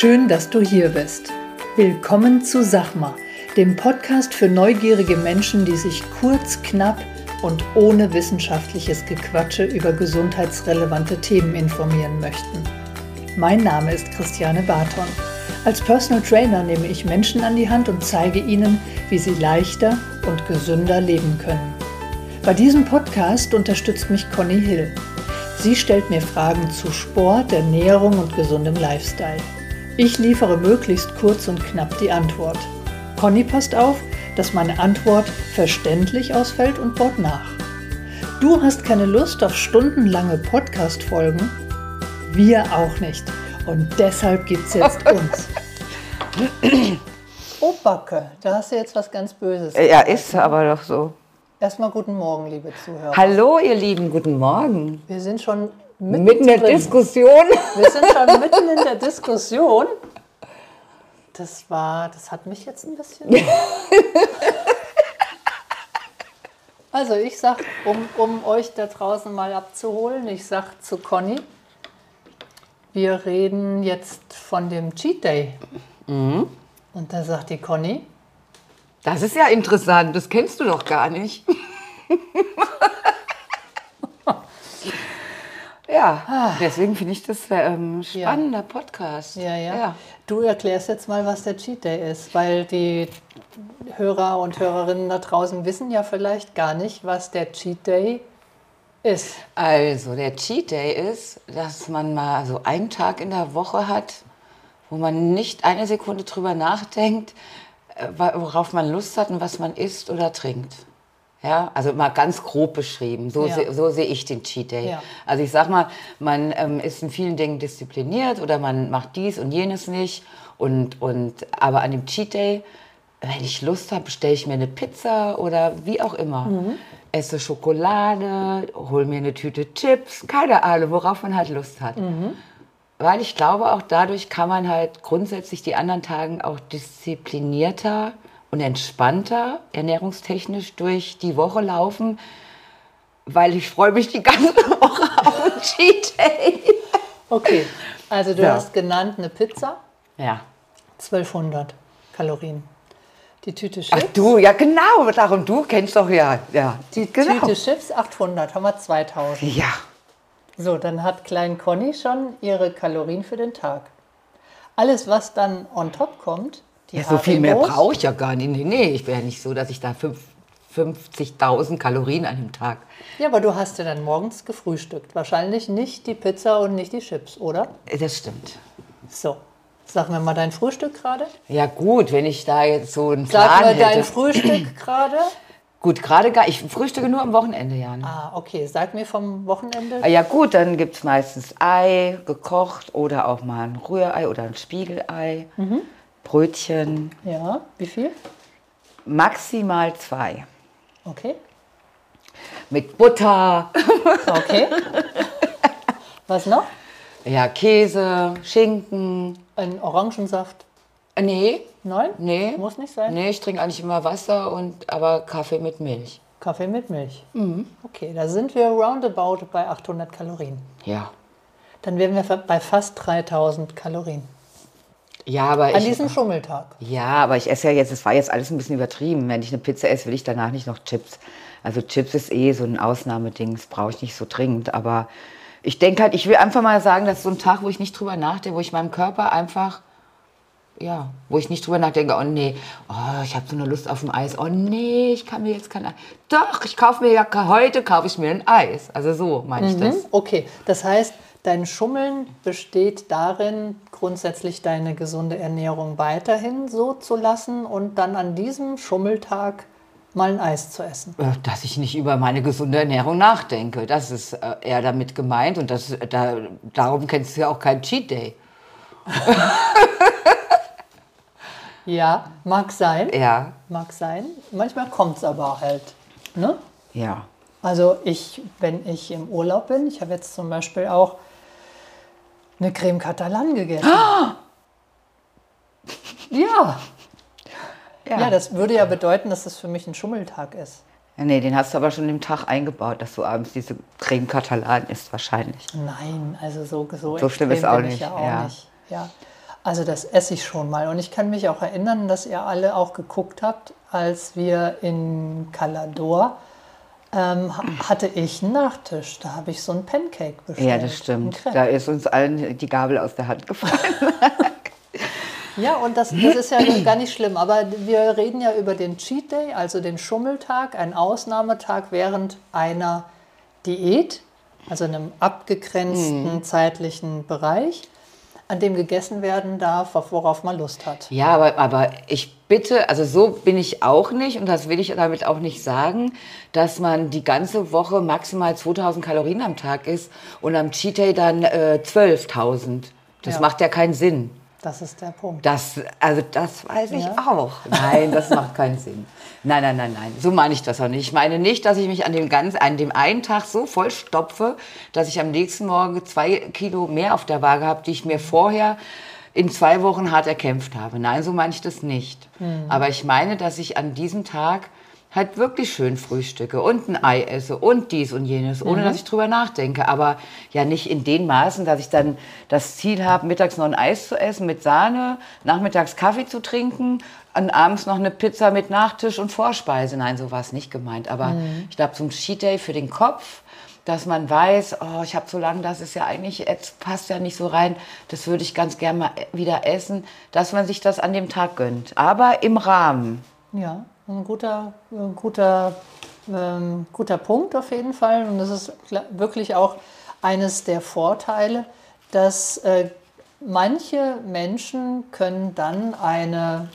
Schön, dass du hier bist. Willkommen zu Sachma, dem Podcast für neugierige Menschen, die sich kurz, knapp und ohne wissenschaftliches Gequatsche über gesundheitsrelevante Themen informieren möchten. Mein Name ist Christiane Barton. Als Personal Trainer nehme ich Menschen an die Hand und zeige ihnen, wie sie leichter und gesünder leben können. Bei diesem Podcast unterstützt mich Conny Hill. Sie stellt mir Fragen zu Sport, Ernährung und gesundem Lifestyle. Ich liefere möglichst kurz und knapp die Antwort. Conny passt auf, dass meine Antwort verständlich ausfällt und baut nach. Du hast keine Lust auf stundenlange Podcast-Folgen? Wir auch nicht. Und deshalb gibt es jetzt uns. oh, Backe, da hast du jetzt was ganz Böses. Ja, ist aber doch so. Erstmal guten Morgen, liebe Zuhörer. Hallo, ihr Lieben, guten Morgen. Wir sind schon mitten, mitten in der Diskussion. Wir sind schon mitten in der Diskussion. Das war, das hat mich jetzt ein bisschen. also ich sag, um, um euch da draußen mal abzuholen, ich sag zu Conny, wir reden jetzt von dem Cheat Day. Mhm. Und da sagt die Conny, das ist ja interessant, das kennst du doch gar nicht. ja, deswegen finde ich das ein ähm, spannender ja. Podcast. Ja, ja, ja, Du erklärst jetzt mal, was der Cheat Day ist, weil die Hörer und Hörerinnen da draußen wissen ja vielleicht gar nicht, was der Cheat Day ist. Also, der Cheat Day ist, dass man mal so einen Tag in der Woche hat, wo man nicht eine Sekunde drüber nachdenkt, worauf man Lust hat und was man isst oder trinkt. Ja, also mal ganz grob beschrieben. So, ja. se, so sehe ich den Cheat Day. Ja. Also ich sag mal, man ähm, ist in vielen Dingen diszipliniert oder man macht dies und jenes nicht. Und, und, aber an dem Cheat Day, wenn ich Lust habe, bestelle ich mir eine Pizza oder wie auch immer. Mhm. Esse Schokolade, hol mir eine Tüte Chips, keine Ahnung, worauf man halt Lust hat. Mhm weil ich glaube, auch dadurch kann man halt grundsätzlich die anderen Tagen auch disziplinierter und entspannter ernährungstechnisch durch die Woche laufen, weil ich freue mich die ganze Woche auf ein Cheat Day. Okay, also du ja. hast genannt eine Pizza. Ja. 1200 Kalorien. Die Tüte Chips. Ach du, ja genau, darum du kennst doch ja. ja die genau. Tüte Chips 800, haben wir 2000. Ja. So, dann hat Klein Conny schon ihre Kalorien für den Tag. Alles, was dann on top kommt, ja, so viel mehr brauche ich ja gar nicht. Nee, nee, ich wäre nicht so, dass ich da 50.000 Kalorien an dem Tag. Ja, aber du hast ja dann morgens gefrühstückt. Wahrscheinlich nicht die Pizza und nicht die Chips, oder? Das stimmt. So. Sag mir mal dein Frühstück gerade. Ja gut, wenn ich da jetzt so ein Plan Sag mir hätte. dein Frühstück gerade. Gut, gerade gar, ich frühstücke nur am Wochenende, Jan. Ah, okay. Sag mir vom Wochenende. Ah, ja gut, dann gibt es meistens Ei, gekocht oder auch mal ein Rührei oder ein Spiegelei, mhm. Brötchen. Ja, wie viel? Maximal zwei. Okay. Mit Butter. Okay. Was noch? Ja, Käse, Schinken. Ein Orangensaft. Nee. Nein? Nee. Muss nicht sein? Nee, ich trinke eigentlich immer Wasser und aber Kaffee mit Milch. Kaffee mit Milch. Mhm. Okay, da sind wir roundabout bei 800 Kalorien. Ja. Dann wären wir bei fast 3000 Kalorien. Ja, aber An ich, diesem Schummeltag. Ja, aber ich esse ja jetzt, es war jetzt alles ein bisschen übertrieben. Wenn ich eine Pizza esse, will ich danach nicht noch Chips. Also Chips ist eh so ein Ausnahmeding, das brauche ich nicht so dringend. Aber ich denke halt, ich will einfach mal sagen, dass so ein Tag, wo ich nicht drüber nachdenke, wo ich meinem Körper einfach ja, wo ich nicht drüber nachdenke, oh nee, oh, ich habe so eine Lust auf ein Eis, oh nee, ich kann mir jetzt kein Eis. Doch, ich kaufe mir ja heute kaufe ich mir ein Eis. Also so meine ich mhm, das. Okay, das heißt, dein Schummeln besteht darin, grundsätzlich deine gesunde Ernährung weiterhin so zu lassen und dann an diesem Schummeltag mal ein Eis zu essen. Äh, dass ich nicht über meine gesunde Ernährung nachdenke. Das ist äh, eher damit gemeint und das, da, darum kennst du ja auch keinen Cheat Day. Ja, mag sein. Ja. Mag sein. Manchmal kommt es aber halt. Ne? Ja. Also ich, wenn ich im Urlaub bin, ich habe jetzt zum Beispiel auch eine Creme Catalan gegessen. Ah! Ja. ja. Ja, das würde ja bedeuten, dass das für mich ein Schummeltag ist. Ja, nee, den hast du aber schon im Tag eingebaut, dass du abends diese Creme Catalan isst wahrscheinlich. Nein, also so so, so schlimm ist auch nicht. Ja, auch ja. nicht. Ja. Also das esse ich schon mal. Und ich kann mich auch erinnern, dass ihr alle auch geguckt habt, als wir in Calador ähm, hatte ich einen Nachtisch. Da habe ich so einen Pancake bestellt. Ja, das stimmt. Da ist uns allen die Gabel aus der Hand gefallen. ja, und das, das ist ja gar nicht schlimm. Aber wir reden ja über den Cheat Day, also den Schummeltag, einen Ausnahmetag während einer Diät, also einem abgegrenzten mhm. zeitlichen Bereich an dem gegessen werden darf, worauf man Lust hat. Ja, aber, aber ich bitte, also so bin ich auch nicht und das will ich damit auch nicht sagen, dass man die ganze Woche maximal 2000 Kalorien am Tag isst und am Cheat Day dann äh, 12.000. Das ja. macht ja keinen Sinn. Das ist der Punkt. Das, also das weiß ich ja. auch. Nein, das macht keinen Sinn. Nein, nein, nein, nein. So meine ich das auch nicht. Ich meine nicht, dass ich mich an dem, ganz, an dem einen Tag so voll stopfe, dass ich am nächsten Morgen zwei Kilo mehr auf der Waage habe, die ich mir vorher in zwei Wochen hart erkämpft habe. Nein, so meine ich das nicht. Mhm. Aber ich meine, dass ich an diesem Tag halt wirklich schön frühstücke und ein Ei esse und dies und jenes, ohne mhm. dass ich drüber nachdenke. Aber ja nicht in den Maßen, dass ich dann das Ziel habe, mittags noch ein Eis zu essen mit Sahne, nachmittags Kaffee zu trinken und abends noch eine Pizza mit Nachtisch und Vorspeise. Nein, so war es nicht gemeint. Aber mhm. ich glaube, zum Cheat Day für den Kopf, dass man weiß, oh, ich habe so lange, das ist ja eigentlich, jetzt passt ja nicht so rein, das würde ich ganz gerne mal wieder essen, dass man sich das an dem Tag gönnt. Aber im Rahmen. Ja ein guter, ein guter, ähm, guter Punkt auf jeden Fall. Und das ist wirklich auch eines der Vorteile, dass äh, manche Menschen können dann eine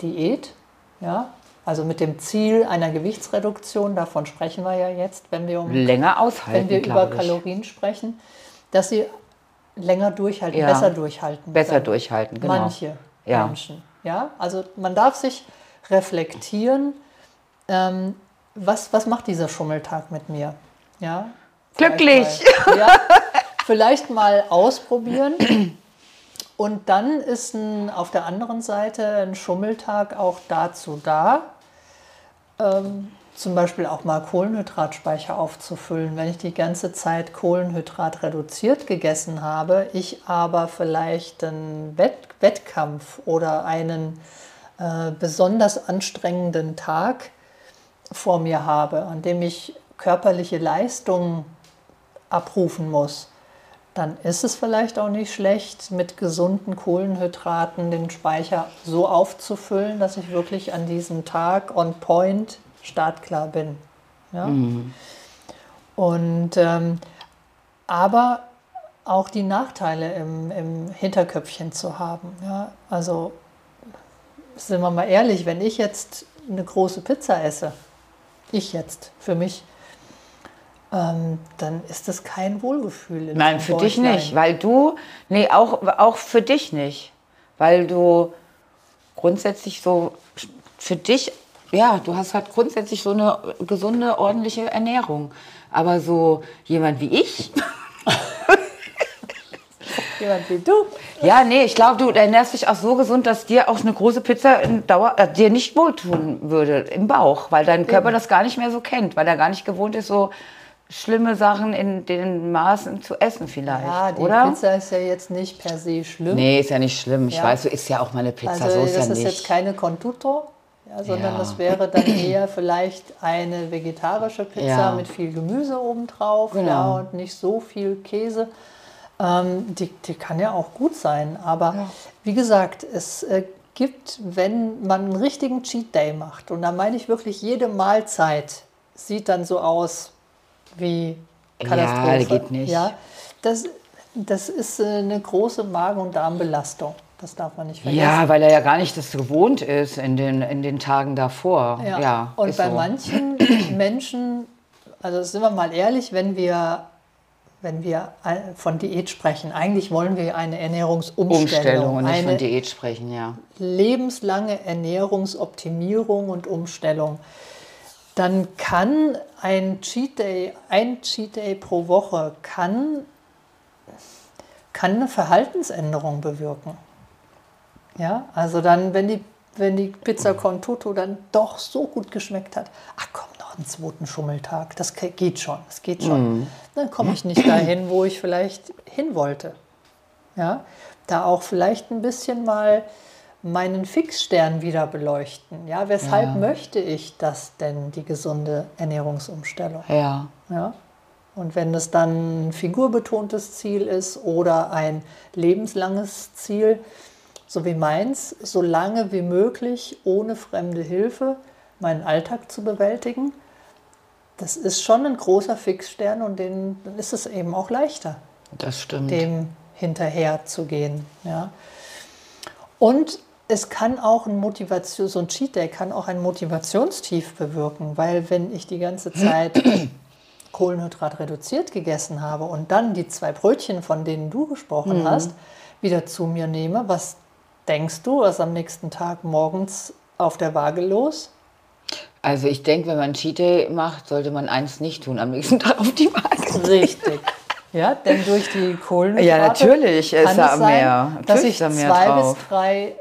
Diät, ja, also mit dem Ziel einer Gewichtsreduktion, davon sprechen wir ja jetzt, wenn wir um länger aushalten, wenn wir über Kalorien sprechen, dass sie länger durchhalten, ja, besser durchhalten. Besser können. durchhalten, genau. Manche ja. Menschen. Ja, also man darf sich reflektieren, ähm, was, was macht dieser Schummeltag mit mir? Ja, Glücklich! Mal, ja, vielleicht mal ausprobieren. Und dann ist ein, auf der anderen Seite ein Schummeltag auch dazu da, ähm, zum Beispiel auch mal Kohlenhydratspeicher aufzufüllen. Wenn ich die ganze Zeit Kohlenhydrat reduziert gegessen habe, ich aber vielleicht einen Wett Wettkampf oder einen äh, besonders anstrengenden Tag vor mir habe, an dem ich körperliche Leistungen abrufen muss, dann ist es vielleicht auch nicht schlecht, mit gesunden Kohlenhydraten den Speicher so aufzufüllen, dass ich wirklich an diesem Tag on point startklar bin. Ja? Mhm. Und ähm, aber auch die Nachteile im, im Hinterköpfchen zu haben. Ja? Also sind wir mal ehrlich, wenn ich jetzt eine große Pizza esse, ich jetzt für mich, ähm, dann ist das kein Wohlgefühl. Nein, für dich nicht, weil du, nee, auch, auch für dich nicht, weil du grundsätzlich so, für dich, ja, du hast halt grundsätzlich so eine gesunde, ordentliche Ernährung. Aber so jemand wie ich, Jemand wie du. Ja, nee, ich glaube, du ernährst dich auch so gesund, dass dir auch eine große Pizza in Dauer, äh, dir nicht wohltun würde im Bauch, weil dein Körper das gar nicht mehr so kennt, weil er gar nicht gewohnt ist, so schlimme Sachen in den Maßen zu essen vielleicht, ja, die oder? Pizza ist ja jetzt nicht per se schlimm. Nee, ist ja nicht schlimm. Ich ja. weiß, du isst ja auch mal eine Pizza, also, so ist ja nicht. Das ist jetzt keine Contuto, ja, sondern das wäre dann eher vielleicht eine vegetarische Pizza mit viel Gemüse obendrauf genau. ja, und nicht so viel Käse. Ähm, die, die kann ja auch gut sein. Aber ja. wie gesagt, es äh, gibt, wenn man einen richtigen Cheat Day macht, und da meine ich wirklich, jede Mahlzeit sieht dann so aus wie Katastrophe. Ja, geht nicht. Ja, das, das ist äh, eine große Magen- und Darmbelastung. Das darf man nicht vergessen. Ja, weil er ja gar nicht das gewohnt ist in den, in den Tagen davor. Ja. ja und bei so. manchen Menschen, also sind wir mal ehrlich, wenn wir wenn wir von Diät sprechen. Eigentlich wollen wir eine Ernährungsumstellung. Umstellung und nicht eine von Diät sprechen, ja. Lebenslange Ernährungsoptimierung und Umstellung. Dann kann ein Cheat Day, ein Cheat Day pro Woche kann, kann eine Verhaltensänderung bewirken. Ja, also dann, wenn die, wenn die Pizza con tutto dann doch so gut geschmeckt hat, ach komm, einen zweiten Schummeltag. Das geht schon, das geht schon. Mhm. Dann komme ich nicht dahin, wo ich vielleicht hin wollte. Ja, da auch vielleicht ein bisschen mal meinen Fixstern wieder beleuchten. Ja, weshalb Ja. möchte ich das denn, die gesunde Ernährungsumstellung? Ja. Ja? Und wenn es dann ein figurbetontes Ziel ist oder ein lebenslanges Ziel, so wie meins, so lange wie möglich ohne fremde Hilfe meinen Alltag zu bewältigen, das ist schon ein großer Fixstern und den, dann ist es eben auch leichter, Das stimmt. dem hinterher zu gehen. Ja? Und es kann auch ein Motivation, so ein Cheat Day kann auch ein Motivationstief bewirken, weil wenn ich die ganze Zeit Kohlenhydrat reduziert gegessen habe und dann die zwei Brötchen, von denen du gesprochen hast, wieder zu mir nehme, was denkst du, was am nächsten Tag morgens auf der Waage los? Also ich denke, wenn man Cheat Day macht, sollte man eins nicht tun, am nächsten Tag auf die Waage. Richtig. Ja, denn durch die Kohlenhydrate Ja, natürlich ist kann da es sein, mehr. dass Natürlich ich ist da mehr zwei drauf. bis drei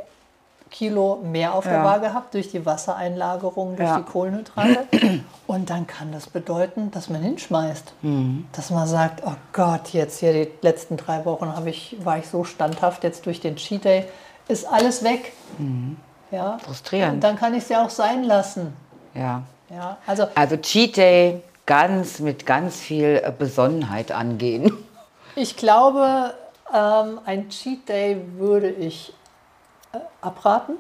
Kilo mehr auf der Ja. Waage habe durch die Wassereinlagerung, durch Ja. die Kohlenhydrate. Und dann kann das bedeuten, dass man hinschmeißt. Mhm. Dass man sagt, oh Gott, jetzt hier die letzten drei Wochen habe ich, war ich so standhaft, jetzt durch den Cheat Day ist alles weg. Ja. Mhm. Frustrierend. Und dann kann ich es ja auch sein lassen. Ja. Ja, also Also Cheat Day ganz mit ganz viel äh, Besonnenheit angehen. Ich glaube, ähm, ein Cheat Day würde ich äh, abraten.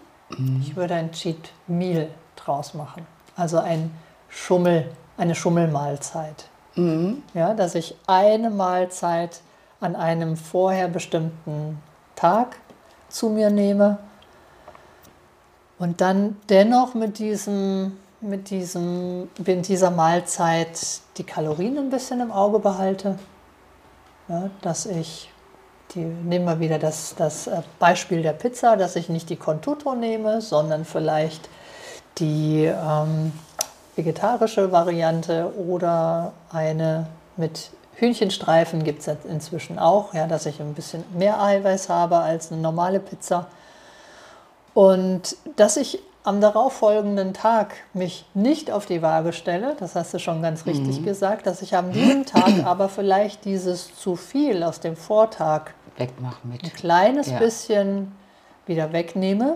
Ich würde ein Cheat Meal draus machen. Also ein Schummel, eine Schummelmahlzeit. Ja, dass ich eine Mahlzeit an einem vorher bestimmten Tag zu mir nehme und dann dennoch mit diesem mit diesem mit dieser Mahlzeit die Kalorien ein bisschen im Auge behalte ja, dass ich, die, nehmen wir wieder das, das äh, Beispiel der Pizza, dass ich nicht die Contuto nehme, sondern vielleicht die ähm, vegetarische Variante oder eine mit Hühnchenstreifen gibt es inzwischen auch, ja, dass ich ein bisschen mehr Eiweiß habe als eine normale Pizza. Und dass ich am darauffolgenden Tag mich nicht auf die Waage stelle, das hast du schon ganz richtig gesagt, dass ich an diesem Tag aber vielleicht dieses zu viel aus dem Vortag Wegmachen mit. ein kleines Ja. bisschen wieder wegnehme,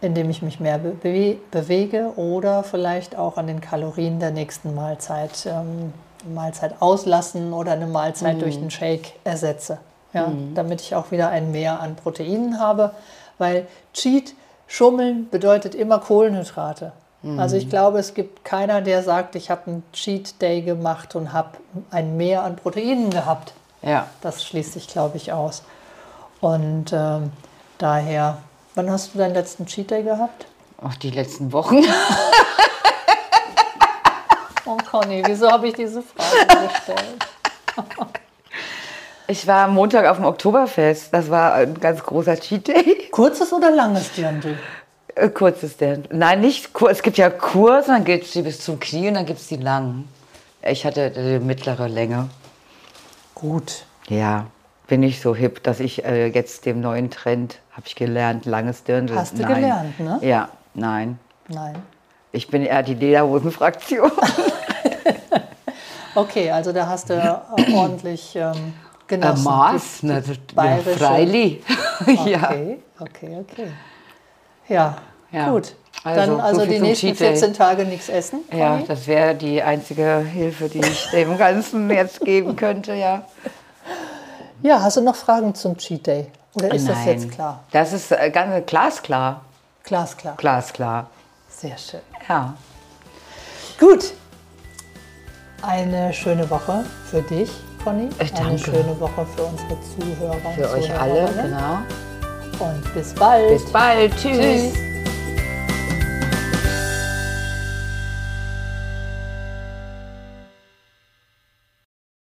indem ich mich mehr be bewe- bewege oder vielleicht auch an den Kalorien der nächsten Mahlzeit, ähm, Mahlzeit auslassen oder eine Mahlzeit durch einen Shake ersetze. Ja, Damit ich auch wieder ein Mehr an Proteinen habe, weil Cheat, Schummeln bedeutet immer Kohlenhydrate. Also ich glaube, es gibt keiner, der sagt, ich habe einen Cheat Day gemacht und habe ein Mehr an Proteinen gehabt. Ja. Das schließt sich, glaube ich, aus. Und ähm, daher, wann hast du deinen letzten Cheat Day gehabt? Auch die letzten Wochen. Oh Conny, wieso habe ich diese Frage gestellt? Ich war am Montag auf dem Oktoberfest. Das war ein ganz großer Cheat Day. Kurzes oder langes Dirndl? Äh, Kurzes denn. Nein, nicht kurz. Es gibt ja kurz, dann gibt es die bis zum Knie und dann gibt es die langen. Ich hatte die mittlere Länge. Gut. Ja, bin ich so hip, dass ich äh, jetzt dem neuen Trend, habe ich gelernt, langes Dirndl. Hast du nein. gelernt, ne? Ja, nein. Nein. Ich bin eher die Lederhosen-Fraktion. Okay, also da hast du ordentlich ähm, Äh, genossen. Maß, ne, das- ja, bayerische- freilich. ja. Okay, okay, okay. Ja, Ja, gut. also Dann so also viel die nächsten Cheat Day. 14 Tage nichts essen. ja, Conny? das wäre die einzige Hilfe, die ich dem Ganzen jetzt geben könnte, ja. ja, hast du noch Fragen zum Cheat Day? Oder ist das Nein. jetzt klar? Das ist äh, ganz glasklar. Glasklar. Glasklar. Sehr schön. Ja. Gut. Eine schöne Woche für dich, Conny. Ich Eine danke. schöne Woche für unsere Zuhörer. und Für euch alle, genau. Und bis bald. Bis bald. Tschüss. Tschüss.